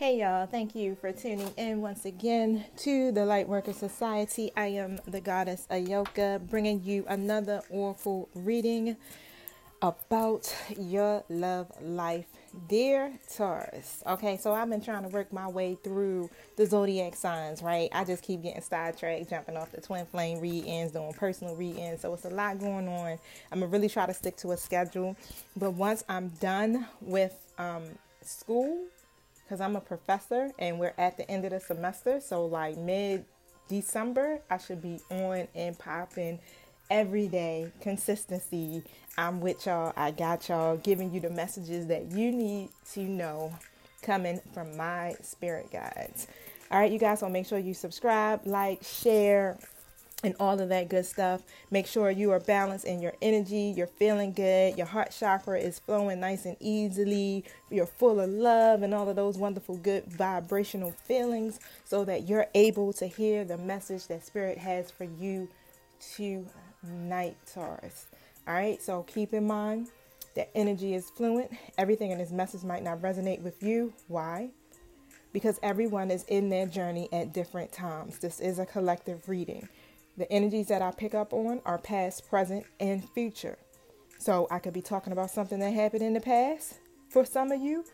Hey y'all, thank you for tuning in once again to the Lightworker Society. I am the goddess Ayoka bringing you another oracle reading about your love life, dear Taurus. Okay, so I've been trying to work my way through the zodiac signs, right? I just keep getting sidetracked, jumping off the twin flame read ins, doing personal read ins. So it's a lot going on. I'm gonna really try to stick to a schedule, but once I'm done with um, school because I'm a professor and we're at the end of the semester. So, like mid December, I should be on and popping every day. Consistency. I'm with y'all. I got y'all giving you the messages that you need to know coming from my spirit guides. All right, you guys, so make sure you subscribe, like, share, and all of that good stuff. Make sure you are balanced in your energy, you're feeling good, your heart chakra is flowing nice and easily, you're full of love and all of those wonderful good vibrational feelings so that you're able to hear the message that spirit has for you tonight, Taurus. All right, so keep in mind that energy is fluent. Everything in this message might not resonate with you. Why? Because everyone is in their journey at different times. This is a collective reading. The energies that I pick up on are past, present, and future. So I could be talking about something that happened in the past for some of you.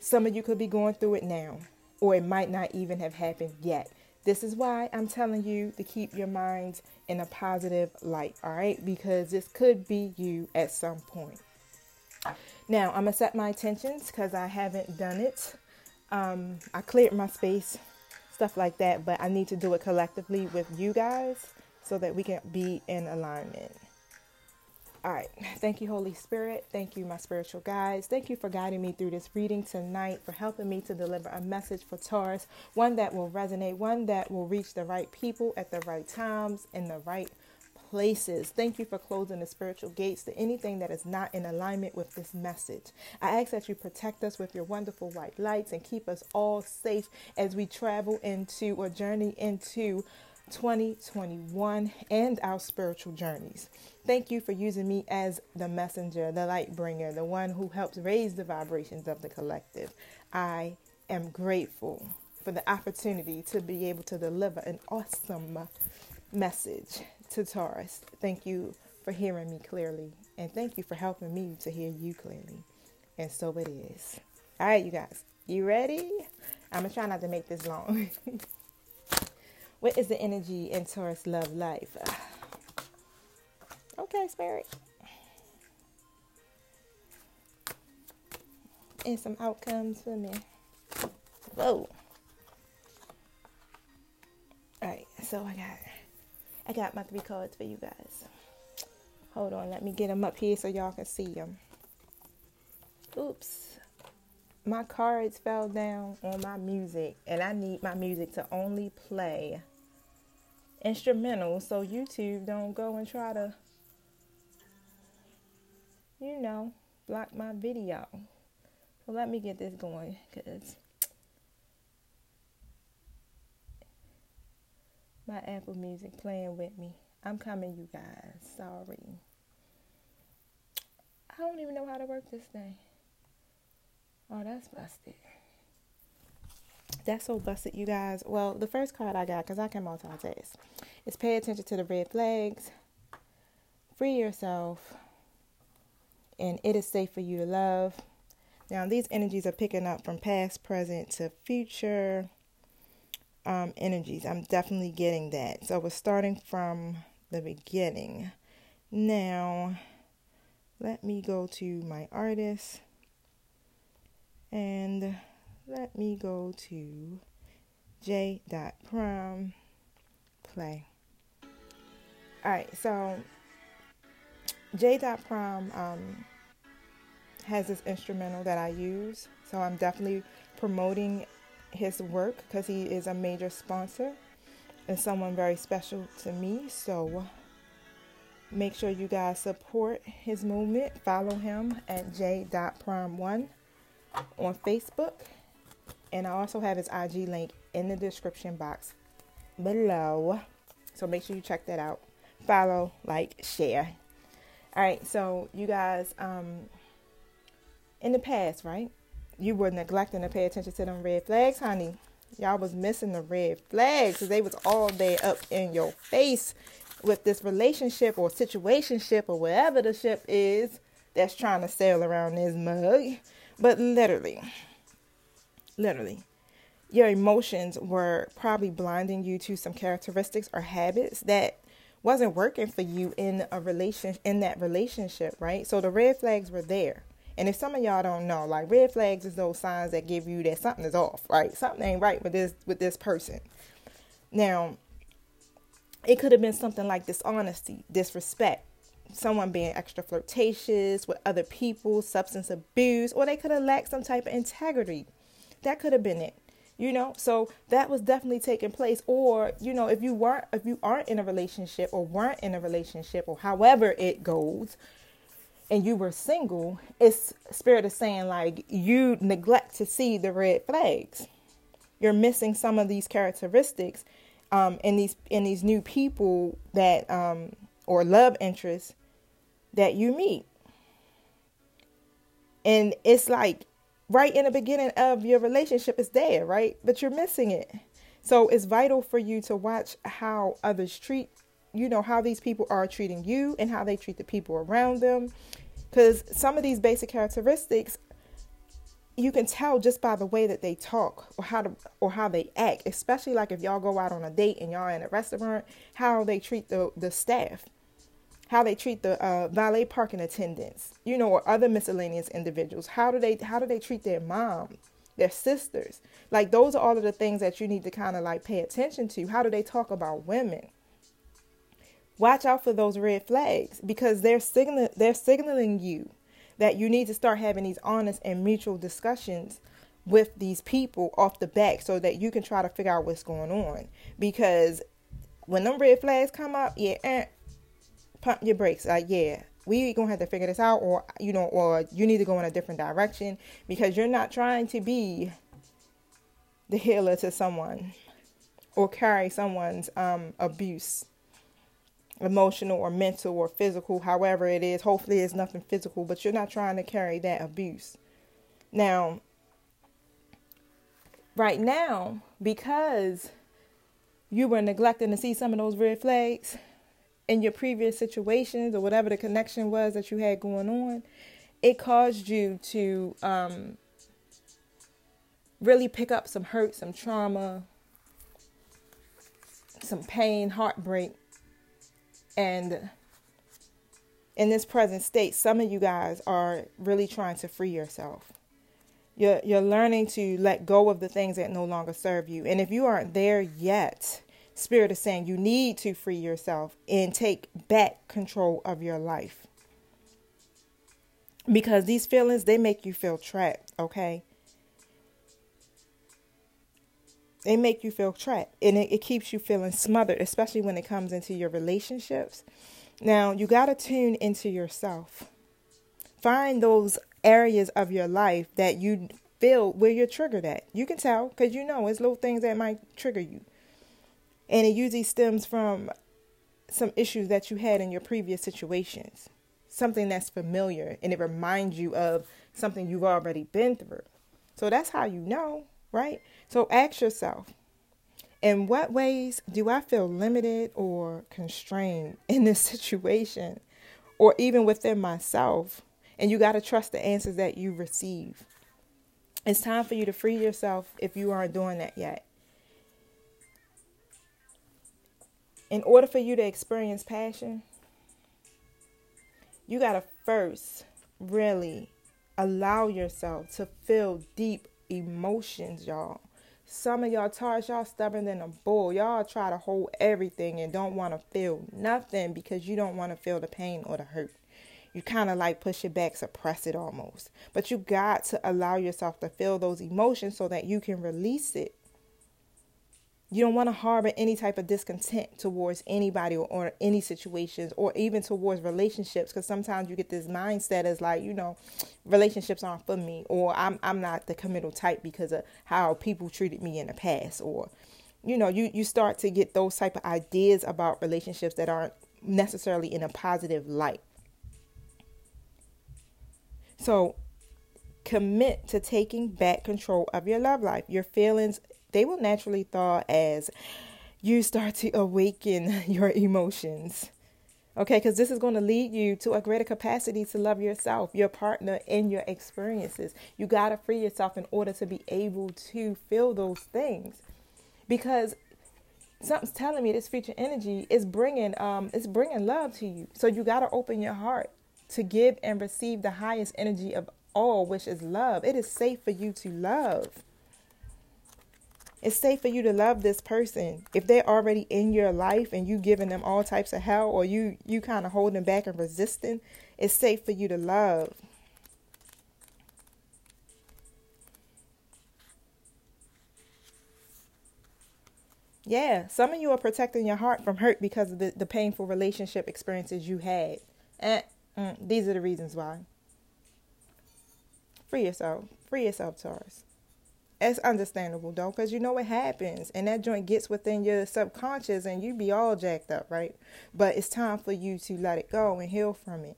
Some of you could be going through it now, or it might not even have happened yet. This is why I'm telling you to keep your minds in a positive light, all right? Because this could be you at some point. Now, I'm to set my intentions because I haven't done it. Um, I cleared my space, stuff like that, but I need to do it collectively with you guys so that we can be in alignment. All right. Thank you, Holy Spirit. Thank you, my spiritual guides. Thank you for guiding me through this reading tonight, for helping me to deliver a message for Taurus, one that will resonate, one that will reach the right people at the right times in the right places. Thank you for closing the spiritual gates to anything that is not in alignment with this message. I ask that you protect us with your wonderful white lights and keep us all safe as we travel into or journey into 2021 and our spiritual journeys. Thank you for using me as the messenger, the light bringer, the one who helps raise the vibrations of the collective. I am grateful for the opportunity to be able to deliver an awesome message to Taurus. Thank you for hearing me clearly, and thank you for helping me to hear you clearly. And so it is. All right, you guys, you ready? I'm gonna try not to make this long. What is the energy in Taurus love life? Okay, spirit. And some outcomes for me. Whoa. Alright, so I got I got my three cards for you guys. Hold on, let me get them up here so y'all can see them. Oops my cards fell down on my music and I need my music to only play instrumental so YouTube don't go and try to you know block my video. So let me get this going cuz my Apple Music playing with me. I'm coming you guys. Sorry. I don't even know how to work this thing. Oh, that's busted. That's so busted, you guys. Well, the first card I got, because I can multitask, is pay attention to the red flags, free yourself, and it is safe for you to love. Now, these energies are picking up from past, present to future um, energies. I'm definitely getting that. So, we're starting from the beginning. Now, let me go to my artist and let me go to J. Play. All right, so J. Um, has this instrumental that I use, so I'm definitely promoting his work because he is a major sponsor and someone very special to me. So make sure you guys support his movement. Follow him at J. Prime1 on Facebook. And I also have his IG link in the description box below. So make sure you check that out. Follow, like, share. All right, so you guys, um, in the past, right? You were neglecting to pay attention to them red flags, honey. Y'all was missing the red flags because they was all day up in your face with this relationship or situationship or whatever the ship is that's trying to sail around this mug. But literally, literally, your emotions were probably blinding you to some characteristics or habits that wasn't working for you in a relation in that relationship, right? So the red flags were there. And if some of y'all don't know, like red flags is those signs that give you that something is off, right? Something ain't right with this with this person. Now, it could have been something like dishonesty, disrespect, someone being extra flirtatious with other people, substance abuse, or they could have lacked some type of integrity. That could have been it. You know, so that was definitely taking place. Or, you know, if you weren't if you aren't in a relationship or weren't in a relationship or however it goes, and you were single, it's spirit is saying like you neglect to see the red flags. You're missing some of these characteristics um, in these in these new people that um, or love interests that you meet. And it's like right in the beginning of your relationship is there, right? But you're missing it. So it's vital for you to watch how others treat, you know, how these people are treating you and how they treat the people around them. Because some of these basic characteristics you can tell just by the way that they talk or how to or how they act especially like if y'all go out on a date and y'all in a restaurant how they treat the the staff how they treat the uh, valet parking attendants you know or other miscellaneous individuals. How do they how do they treat their mom their sisters? Like those are all of the things that you need to kind of like pay attention to. How do they talk about women watch out for those red flags because they're signaling they're signaling you that you need to start having these honest and mutual discussions with these people off the back so that you can try to figure out what's going on. Because when them red flags come up, yeah, eh, pump your brakes. Like, yeah, we gonna have to figure this out, or you know, or you need to go in a different direction because you're not trying to be the healer to someone or carry someone's um, abuse emotional or mental or physical, however it is. Hopefully, it's nothing physical, but you're not trying to carry that abuse. Now, right now, because you were neglecting to see some of those red flags in your previous situations or whatever the connection was that you had going on, it caused you to um, really pick up some hurt, some trauma, some pain, heartbreak and in this present state, some of you guys are really trying to free yourself. You're, you're learning to let go of the things that no longer serve you. And if you aren't there yet, Spirit is saying you need to free yourself and take back control of your life. Because these feelings, they make you feel trapped, okay? They make you feel trapped and it, it keeps you feeling smothered, especially when it comes into your relationships. Now, you got to tune into yourself. Find those areas of your life that you feel where you're triggered at. You can tell because you know it's little things that might trigger you. And it usually stems from some issues that you had in your previous situations, something that's familiar, and it reminds you of something you've already been through. So that's how you know, right? So ask yourself, in what ways do I feel limited or constrained in this situation or even within myself? And you got to trust the answers that you receive. It's time for you to free yourself if you aren't doing that yet. In order for you to experience passion, you got to first really allow yourself to feel deep emotions, y'all. Some of y'all Taurus, y'all stubborn than a bull. Y'all try to hold everything and don't want to feel nothing because you don't want to feel the pain or the hurt. You kind of like push it back, suppress it almost. But you got to allow yourself to feel those emotions so that you can release it. You don't want to harbor any type of discontent towards anybody or, or any situations or even towards relationships because sometimes you get this mindset as like, you know, relationships aren't for me or I'm I'm not the committal type because of how people treated me in the past or you know, you you start to get those type of ideas about relationships that aren't necessarily in a positive light. So commit to taking back control of your love life. Your feelings, they will naturally thaw as you start to awaken your emotions. Okay, because this is going to lead you to a greater capacity to love yourself, your partner, and your experiences. You got to free yourself in order to be able to feel those things. Because something's telling me this future energy is bringing um it's bringing love to you so you got to open your heart to give and receive the highest energy of all which is love it is safe for you to love it's safe for you to love this person if they're already in your life and you giving them all types of hell or you you kind of holding back and resisting it's safe for you to love Yeah, some of you are protecting your heart from hurt because of the, the painful relationship experiences you had. And mm, these are the reasons why. Free yourself. Free yourself, Taurus. It's understandable though, because you know what happens, and that joint gets within your subconscious, and you be all jacked up, right? But it's time for you to let it go and heal from it,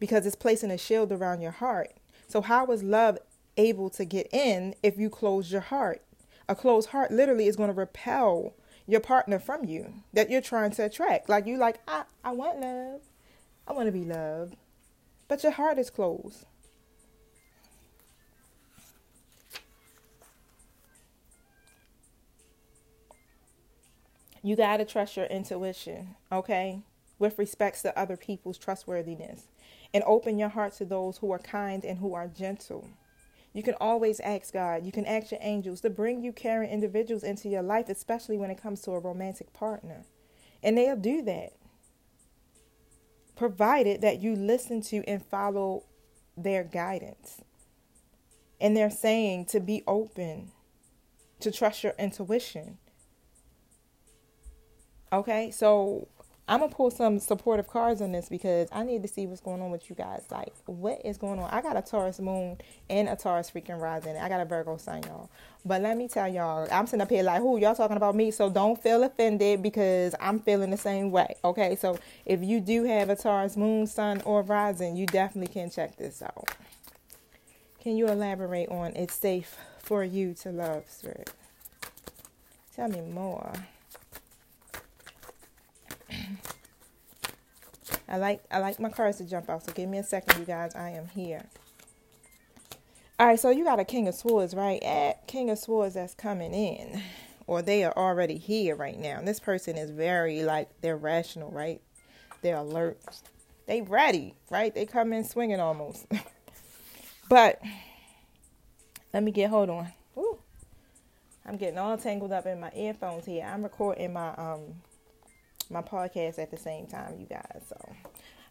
because it's placing a shield around your heart. So how is love able to get in if you close your heart? A closed heart literally is going to repel your partner from you that you're trying to attract. Like you like, I, I want love. I want to be loved. But your heart is closed. You got to trust your intuition, okay? With respects to other people's trustworthiness. And open your heart to those who are kind and who are gentle. You can always ask God, you can ask your angels to bring you caring individuals into your life, especially when it comes to a romantic partner. And they'll do that, provided that you listen to and follow their guidance. And they're saying to be open, to trust your intuition. Okay, so I'm gonna pull some supportive cards on this because I need to see what's going on with you guys. Like, what is going on? I got a Taurus moon and a Taurus freaking rising. I got a Virgo sun, y'all. But let me tell y'all, I'm sitting up here like, who y'all talking about me? So don't feel offended because I'm feeling the same way. Okay, so if you do have a Taurus moon, sun, or rising, you definitely can check this out. Can you elaborate on it's safe for you to love, Spirit? Tell me more. I like I like my cards to jump out, so give me a second, you guys. I am here. All right, so you got a King of Swords, right? At King of Swords that's coming in, or they are already here right now. And this person is very like they're rational, right? They're alert. They ready, right? They come in swinging almost. but let me get hold on. Ooh, I'm getting all tangled up in my earphones here. I'm recording my um my podcast at the same time, you guys. So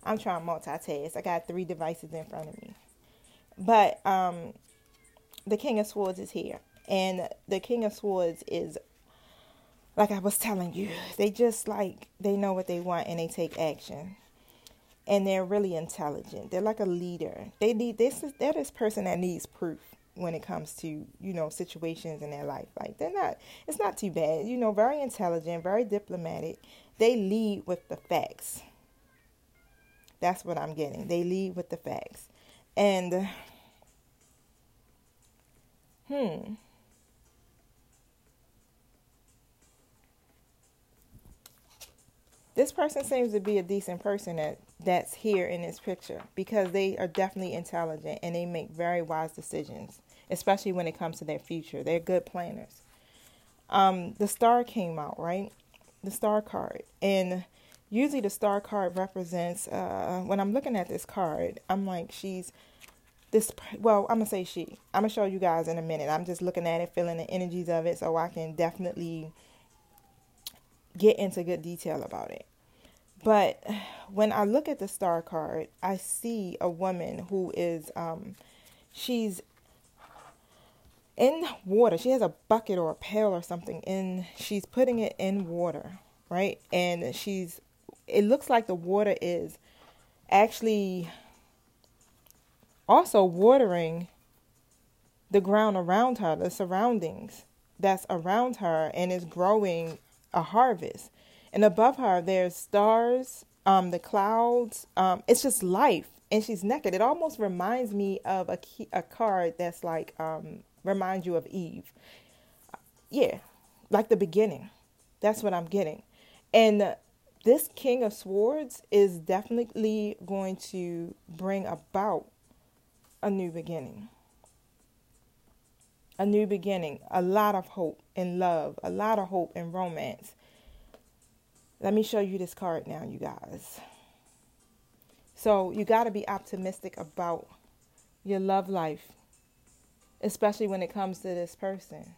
I'm trying to multitask. I got three devices in front of me. But um the King of Swords is here. And the King of Swords is like I was telling you, they just like they know what they want and they take action. And they're really intelligent. They're like a leader. They need this is they're this person that needs proof when it comes to you know situations in their life like they're not it's not too bad you know very intelligent very diplomatic they lead with the facts. That's what I'm getting. They lead with the facts. And, hmm. This person seems to be a decent person that that's here in this picture because they are definitely intelligent and they make very wise decisions, especially when it comes to their future. They're good planners. Um, the star came out, right? The star card. And usually the star card represents, uh, when I'm looking at this card, I'm like, she's this, well, I'm going to say she. I'm going to show you guys in a minute. I'm just looking at it, feeling the energies of it so I can definitely get into good detail about it. But when I look at the star card, I see a woman who is, um, she's in water. She has a bucket or a pail or something, and she's putting it in water, right? And she's, it looks like the water is actually also watering the ground around her, the surroundings that's around her, and is growing a harvest. And above her, there's stars, um, the clouds. Um, it's just life and she's naked. It almost reminds me of a key, a card that's like um reminds you of Eve. Yeah, like the beginning. That's what I'm getting. And this King of Swords is definitely going to bring about a new beginning. A new beginning, a lot of hope and love, a lot of hope and romance. Let me show you this card now, you guys. So, you got to be optimistic about your love life, especially when it comes to this person.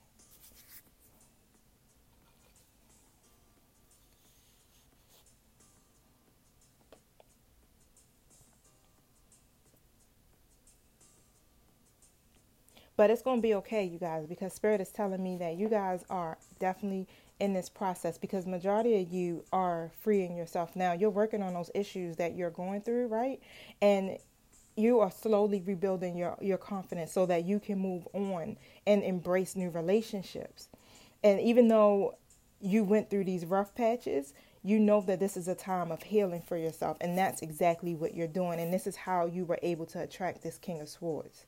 But it's going to be okay, you guys, because Spirit is telling me that you guys are definitely in this process because majority of you are freeing yourself now. You're working on those issues that you're going through, right? And you are slowly rebuilding your your confidence so that you can move on and embrace new relationships. And even though you went through these rough patches, you know that this is a time of healing for yourself and that's exactly what you're doing and this is how you were able to attract this king of swords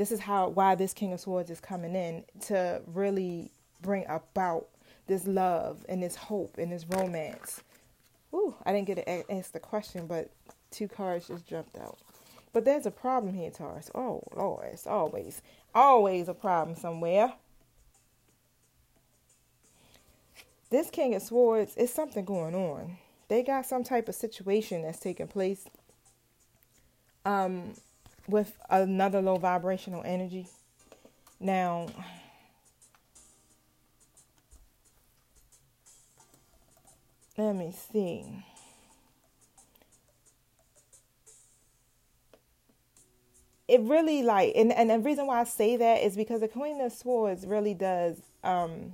this is how why this King of Swords is coming in to really bring about this love and this hope and this romance. Ooh, I didn't get to ask the question, but two cards just jumped out. But there's a problem here, Taurus. Oh, Lord, it's always, always a problem somewhere. This King of Swords is something going on. They got some type of situation that's taking place. Um, with another low vibrational energy. Now, let me see. It really like and, and the reason why I say that is because the Queen of Swords really does um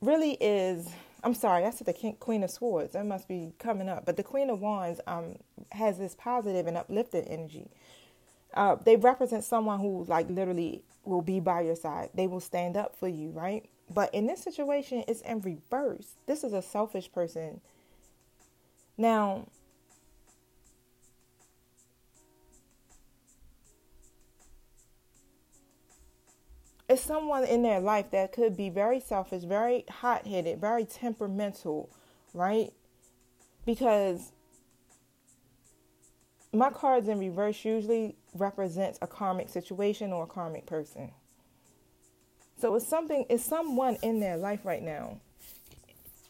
really is I'm sorry, I said the Queen of Swords. That must be coming up. But the Queen of Wands um, has this positive and uplifted energy. Uh, they represent someone who, like, literally will be by your side. They will stand up for you, right? But in this situation, it's in reverse. This is a selfish person. Now, it's someone in their life that could be very selfish, very hot headed, very temperamental, right? Because my cards in reverse usually represents a karmic situation or a karmic person. So it's something, it's someone in their life right now.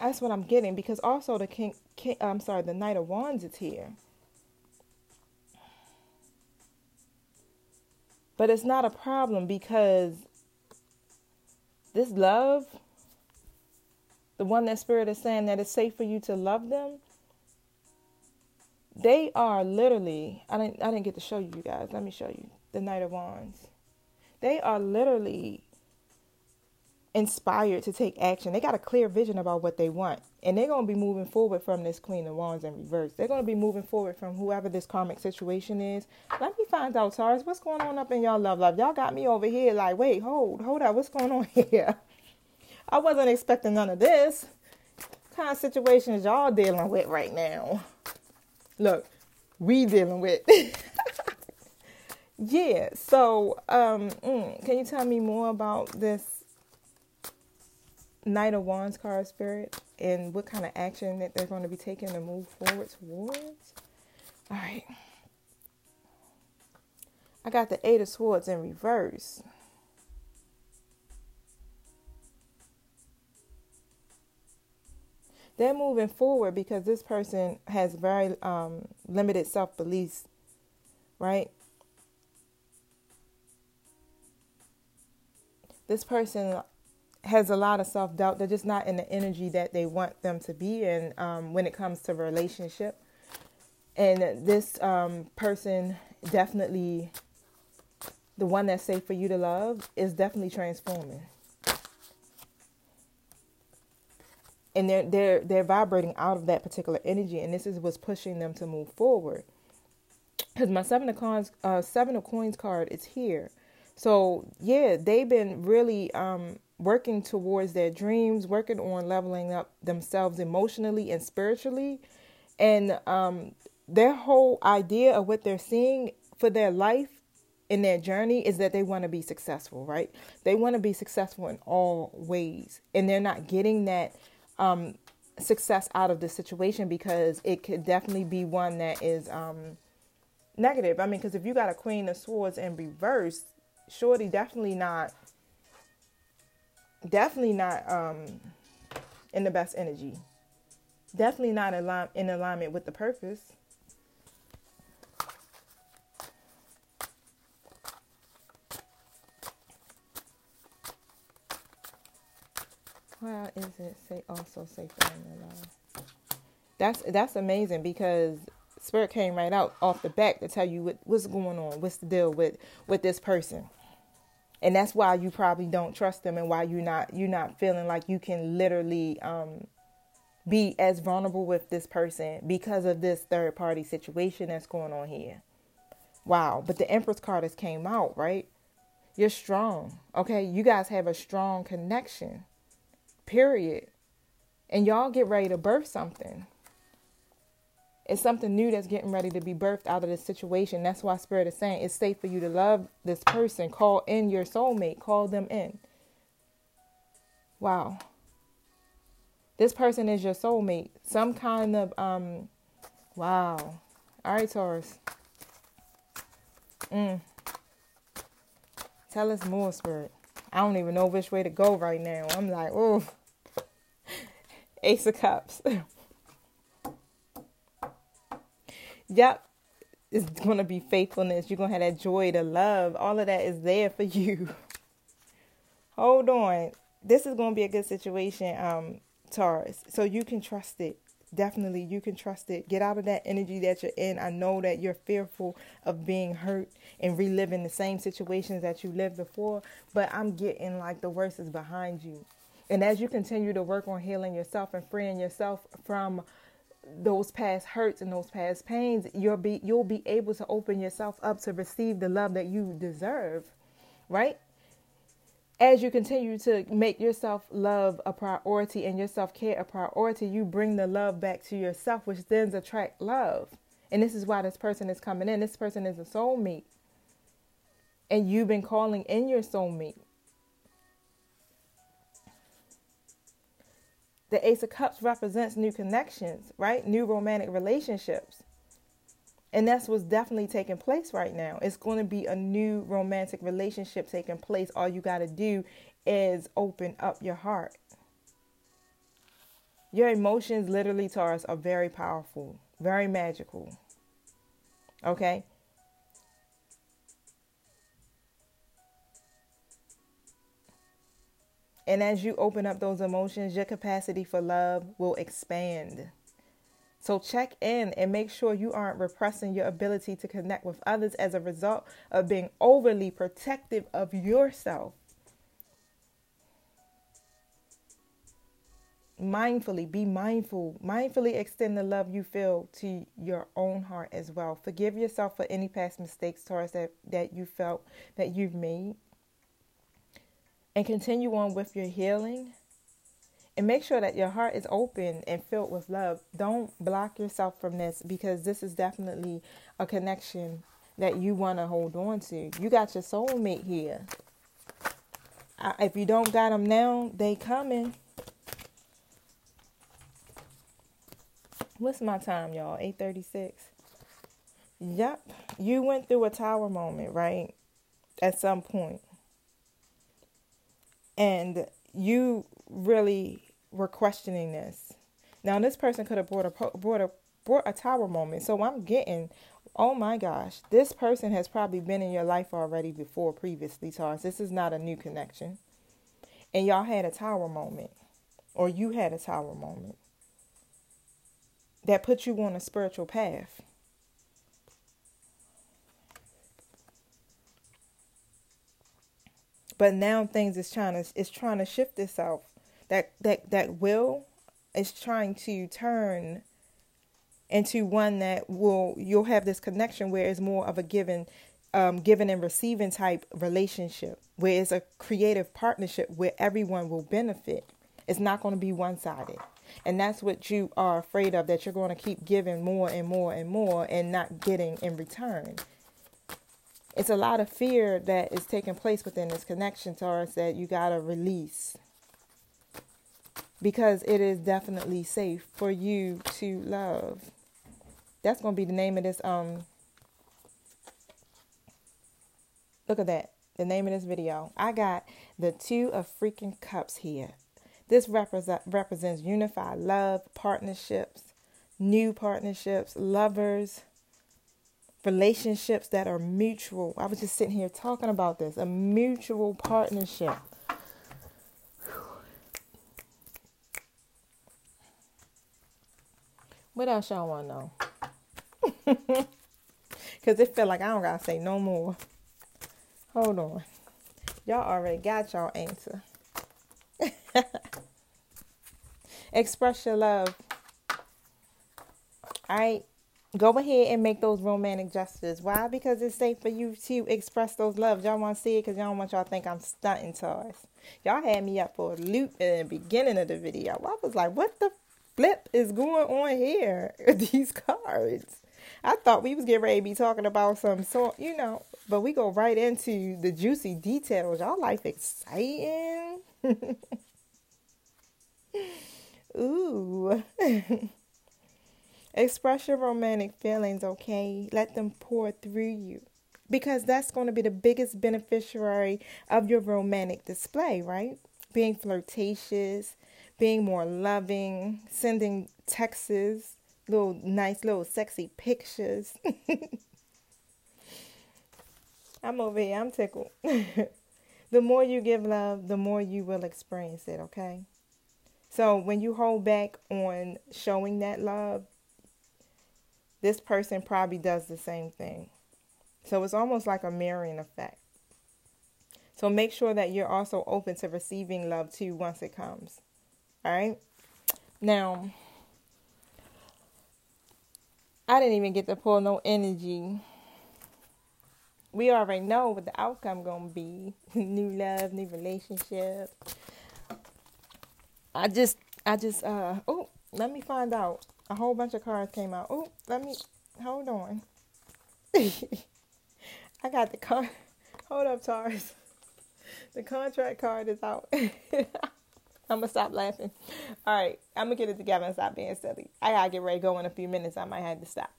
That's what I'm getting because also the king, king I'm sorry, the Knight of Wands is here. But it's not a problem because this love, the one that Spirit is saying that it's safe for you to love them, they are literally, I didn't, I didn't get to show you guys. Let me show you the Knight of Wands. They are literally inspired to take action. They got a clear vision about what they want. And they're going to be moving forward from this Queen of Wands in reverse. They're going to be moving forward from whoever this karmic situation is. Let me find out, Taurus, what's going on up in y'all love life? Y'all got me over here like, wait, hold, hold up. What's going on here? I wasn't expecting none of this. What kind of situations y'all dealing with right now? Look, we dealing with. yeah, so um, mm, can you tell me more about this Knight of Wands card spirit and what kind of action that they're going to be taking to move forward towards. All right. I got the Eight of Swords in reverse. They're moving forward because this person has very um, limited self beliefs, right? This person has a lot of self doubt. They're just not in the energy that they want them to be in um, when it comes to relationship. And this um, person definitely, the one that's safe for you to love, is definitely transforming. And they're they're they're vibrating out of that particular energy, and this is what's pushing them to move forward. Because my seven of coins, uh, seven of coins card is here. So yeah, they've been really um, working towards their dreams, working on leveling up themselves emotionally and spiritually. And um, their whole idea of what they're seeing for their life in their journey is that they want to be successful, right? They want to be successful in all ways. And they're not getting that um, success out of the situation because it could definitely be one that is um, negative. I mean, because if you got a Queen of Swords in reverse, Shorty definitely not, definitely not um, in the best energy. Definitely not in alignment with the purpose. Why is it say also say family love? That's that's amazing because spirit came right out off the back to tell you what, what's going on, what's the deal with with this person. And that's why you probably don't trust them and why you're not you're not feeling like you can literally um, be as vulnerable with this person because of this third party situation that's going on here. Wow, but the Empress card has came out, right? You're strong. Okay, you guys have a strong connection period. And y'all get ready to birth something. It's something new that's getting ready to be birthed out of this situation. That's why Spirit is saying it's safe for you to love this person. Call in your soulmate, call them in. Wow. This person is your soulmate. Some kind of, um, wow. All right, Taurus. Mm. Tell us more, Spirit. I don't even know which way to go right now. I'm like, oh. Ace of Cups. yep. It's going to be faithfulness. You're going to have that joy, the love. All of that is there for you. Hold on. This is going to be a good situation, um, Taurus. So you can trust it. Definitely, you can trust it. Get out of that energy that you're in. I know that you're fearful of being hurt and reliving the same situations that you lived before, but I'm getting like the worst is behind you. And as you continue to work on healing yourself and freeing yourself from those past hurts and those past pains, you'll be you'll be able to open yourself up to receive the love that you deserve, right? As you continue to make yourself love a priority and your self care a priority, you bring the love back to yourself, which then attract love. And this is why this person is coming in. This person is a soulmate. And you've been calling in your soulmate. The Ace of Cups represents new connections, right? New romantic relationships. And that's what's definitely taking place right now. It's going to be a new romantic relationship taking place. All you got to do is open up your heart. Your emotions, literally, Taurus, are very powerful, very magical. Okay? And as you open up those emotions, your capacity for love will expand. So check in and make sure you aren't repressing your ability to connect with others as a result of being overly protective of yourself. Mindfully, be mindful. Mindfully extend the love you feel to your own heart as well. Forgive yourself for any past mistakes, Taurus, that, that you felt that you've made and continue on with your healing and make sure that your heart is open and filled with love. Don't block yourself from this because this is definitely a connection that you want to hold on to. You got your soulmate here. if you don't got them now, they coming. What's my time, y'all? 8:36. Yep. You went through a tower moment, right? At some point and you really were questioning this. Now, this person could have brought a brought a brought a tower moment. So I'm getting, oh my gosh, this person has probably been in your life already before, previously, Taurus. This is not a new connection, and y'all had a tower moment, or you had a tower moment that put you on a spiritual path. But now things is trying to trying to shift itself. That that that will is trying to turn into one that will you'll have this connection where it's more of a given um, giving and receiving type relationship where it's a creative partnership where everyone will benefit. It's not going to be one sided. And that's what you are afraid of that you're going to keep giving more and more and more and not getting in return. It's a lot of fear that is taking place within this connection, Taurus, that you got to release. Because it is definitely safe for you to love. That's going to be the name of this um Look at that. The name of this video. I got the two of freaking cups here. This represent, represents unified love, partnerships, new partnerships, lovers, relationships that are mutual. I was just sitting here talking about this a mutual partnership. What else y'all want to know? Because it felt like I don't got to say no more. Hold on. Y'all already got y'all answer. Express your love. Alright. Go ahead and make those romantic gestures. Why? Because it's safe for you to express those loves. Y'all want to see it because y'all don't want y'all think I'm stunting toys. Y'all had me up for a loop in the beginning of the video. I was like, what the flip is going on here? These cards. I thought we was getting ready to be talking about some sort, you know, but we go right into the juicy details. Y'all life exciting? Ooh. Express your romantic feelings, okay? Let them pour through you. Because that's going to be the biggest beneficiary of your romantic display, right? Being flirtatious, being more loving, sending texts, little nice little sexy pictures. I'm over here, I'm tickled. the more you give love, the more you will experience it, okay? So when you hold back on showing that love, this person probably does the same thing. So it's almost like a mirroring effect. So make sure that you're also open to receiving love too once it comes. All right? Now, I didn't even get to pull no energy. We already know what the outcome gonna be. new love, new relationship. I just I just uh oh, let me find out. A whole bunch of cards came out. Oh, let me hold on. I got the card. Hold up, Taurus. The contract card is out. I'm gonna stop laughing. All right, I'm gonna get it together and stop being silly. I gotta get ready to go in a few minutes. I might have to stop.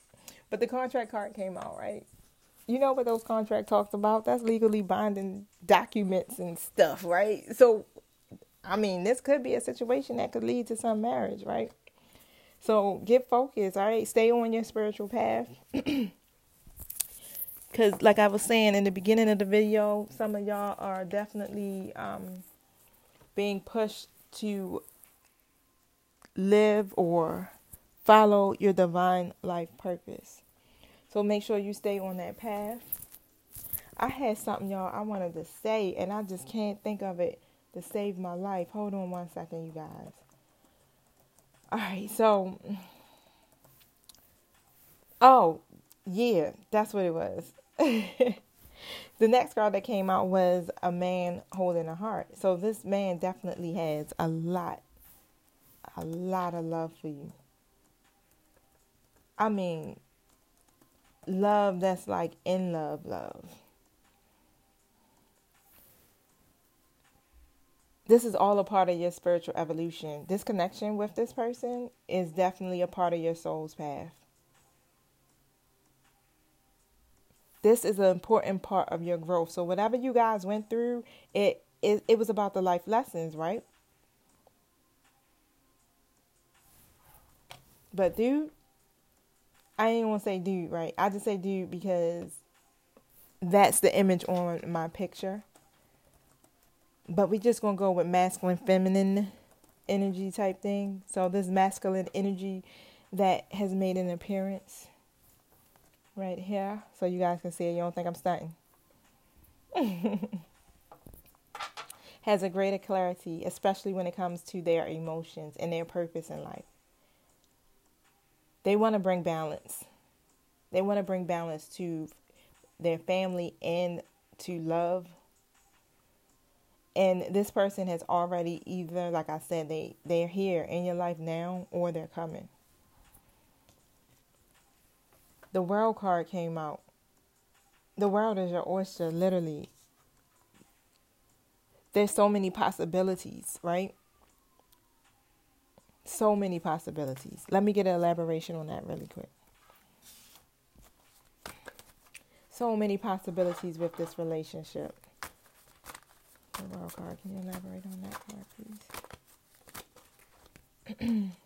But the contract card came out, right? You know what those contract talks about? That's legally binding documents and stuff, right? So, I mean, this could be a situation that could lead to some marriage, right? So get focused, all right? Stay on your spiritual path. Because, like I was saying in the beginning of the video, some of y'all are definitely um, being pushed to live or follow your divine life purpose. So make sure you stay on that path. I had something, y'all, I wanted to say, and I just can't think of it to save my life. Hold on one second, you guys. All right, so, oh, yeah, that's what it was. the next card that came out was a man holding a heart. So this man definitely has a lot, a lot of love for you. I mean, love that's like in love, love. This is all a part of your spiritual evolution. This connection with this person is definitely a part of your soul's path. this is an important part of your growth. So whatever you guys went through, it it, it was about the life lessons, right? But dude, I ain't want to say dude, right? I just say dude because that's the image on my picture. But we're just gonna go with masculine, feminine energy type thing. So this masculine energy that has made an appearance right here so you guys can see it. You don't think I'm stunting. Has a greater clarity, especially when it comes to their emotions and their purpose in life. They want to bring balance. They want to bring balance to their family and to love. And this person has already either, like I said, they, they're here in your life now or they're coming. The world card came out. The world is your oyster, literally. There's so many possibilities, right? So many possibilities. Let me get an elaboration on that really quick. So many possibilities with this relationship. The world card. Can you elaborate on that card, please?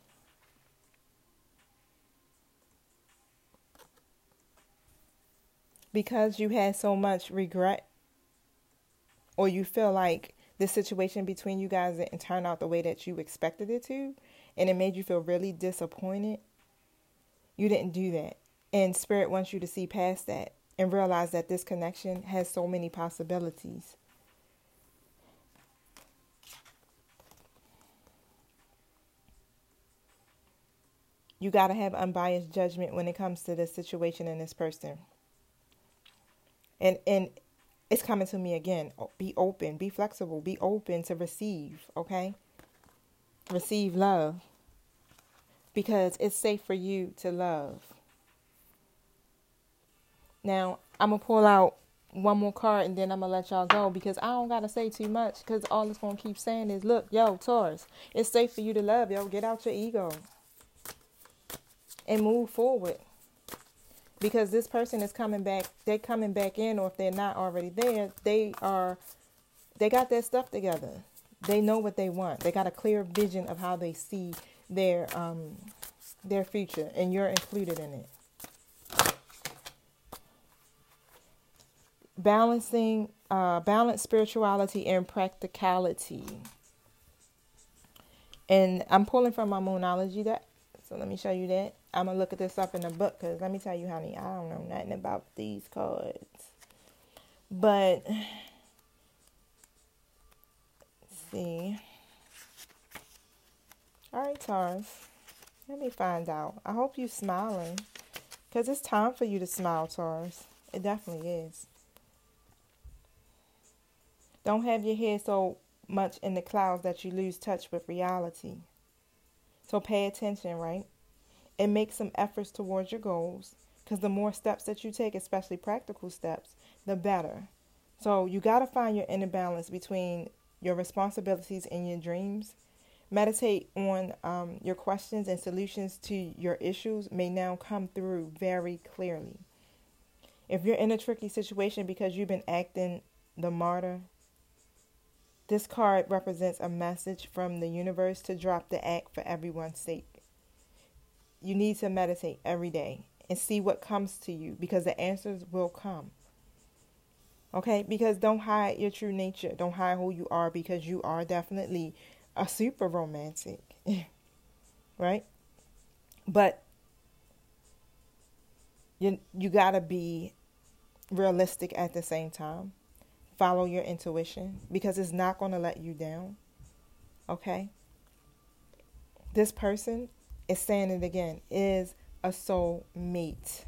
because you had so much regret or you feel like the situation between you guys didn't turn out the way that you expected it to and it made you feel really disappointed, you didn't do that. And Spirit wants you to see past that and realize that this connection has so many possibilities. You got to have unbiased judgment when it comes to this situation and this person. And and it's coming to me again. Oh, be open, be flexible, be open to receive, okay? Receive love. Because it's safe for you to love. Now, I'm going to pull out one more card and then I'm to let y'all go because I don't got to say too much because all it's to keep saying is, look, yo, Taurus, it's safe for you to love, yo. Get out your ego and move forward. Because this person is coming back they're coming back in or if they're not already there they are they got their stuff together. They know what they want. They got a clear vision of how they see their um their future and you're included in it. Balancing uh balance spirituality and practicality. And i'm pulling from my moonology that so let me show you that I'm gonna look at this up in the book because let me tell you, honey, I don't know nothing about these cards. But see. All right, Taurus. Let me find out. I hope you're smiling because it's time for you to smile, Taurus. It definitely is. Don't have your head so much in the clouds that you lose touch with reality. So pay attention, right? And make some efforts towards your goals because the more steps that you take, especially practical steps, the better. So you got to find your inner balance between your responsibilities and your dreams. Meditate on um, your questions and solutions to your issues may now come through very clearly. If you're in a tricky situation because you've been acting the martyr, this card represents a message from the universe to drop the act for everyone's sake you need to meditate every day and see what comes to you because the answers will come. Okay? Because don't hide your true nature. Don't hide who you are because you are definitely a super romantic. right? But you you got to be realistic at the same time. Follow your intuition because it's not going to let you down. Okay? This person is saying it again, is a soul mate.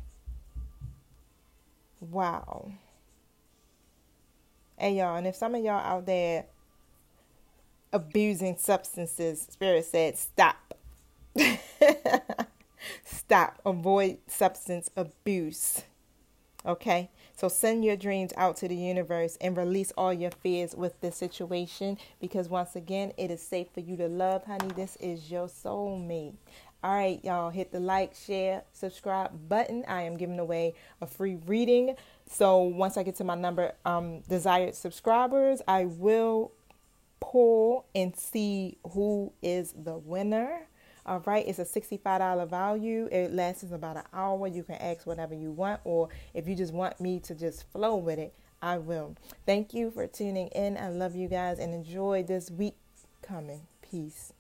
Wow. Hey y'all, and if some of y'all out there abusing substances, Spirit said stop. stop. Avoid substance abuse. Okay? So send your dreams out to the universe and release all your fears with this situation because once again, it is safe for you to love, honey. This is your soulmate. All right, y'all, hit the like, share, subscribe button. I am giving away a free reading. So once I get to my number um, desired subscribers, I will pull and see who is the winner. All right, it's a $65 value. It lasts about an hour. You can ask whatever you want, or if you just want me to just flow with it, I will. Thank you for tuning in. I love you guys and enjoy this week coming. Peace.